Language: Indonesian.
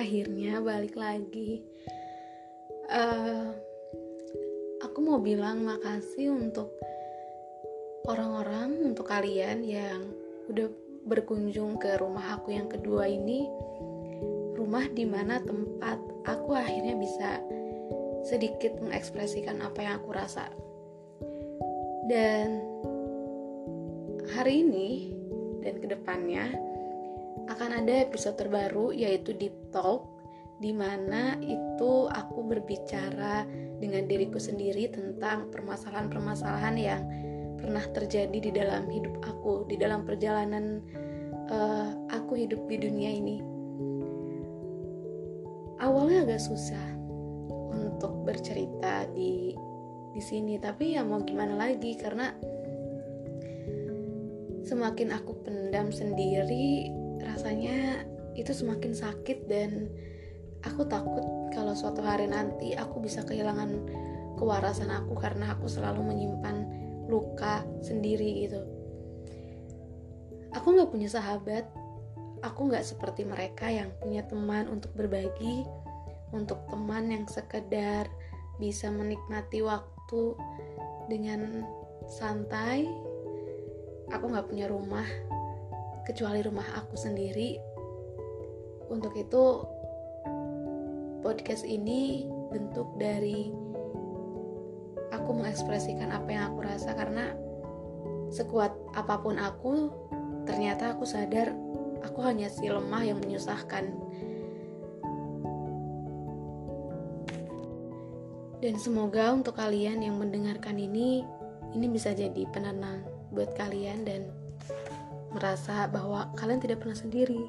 akhirnya balik lagi. Uh, aku mau bilang makasih untuk orang-orang, untuk kalian yang udah berkunjung ke rumah aku yang kedua ini. Rumah di mana tempat aku akhirnya bisa sedikit mengekspresikan apa yang aku rasa. Dan hari ini dan ke depannya akan ada episode terbaru yaitu Deep Talk di mana itu aku berbicara dengan diriku sendiri tentang permasalahan-permasalahan yang pernah terjadi di dalam hidup aku, di dalam perjalanan uh, aku hidup di dunia ini. Awalnya agak susah untuk bercerita di di sini, tapi ya mau gimana lagi karena semakin aku pendam sendiri rasanya itu semakin sakit dan aku takut kalau suatu hari nanti aku bisa kehilangan kewarasan aku karena aku selalu menyimpan luka sendiri gitu. Aku nggak punya sahabat. Aku nggak seperti mereka yang punya teman untuk berbagi untuk teman yang sekedar bisa menikmati waktu dengan santai. Aku nggak punya rumah kecuali rumah aku sendiri. Untuk itu, podcast ini bentuk dari aku mengekspresikan apa yang aku rasa karena sekuat apa pun aku, ternyata aku sadar aku hanya si lemah yang menyusahkan. Dan semoga untuk kalian yang mendengarkan ini, ini bisa jadi penenang buat kalian dan merasa bahwa kalian tidak pernah sendiri.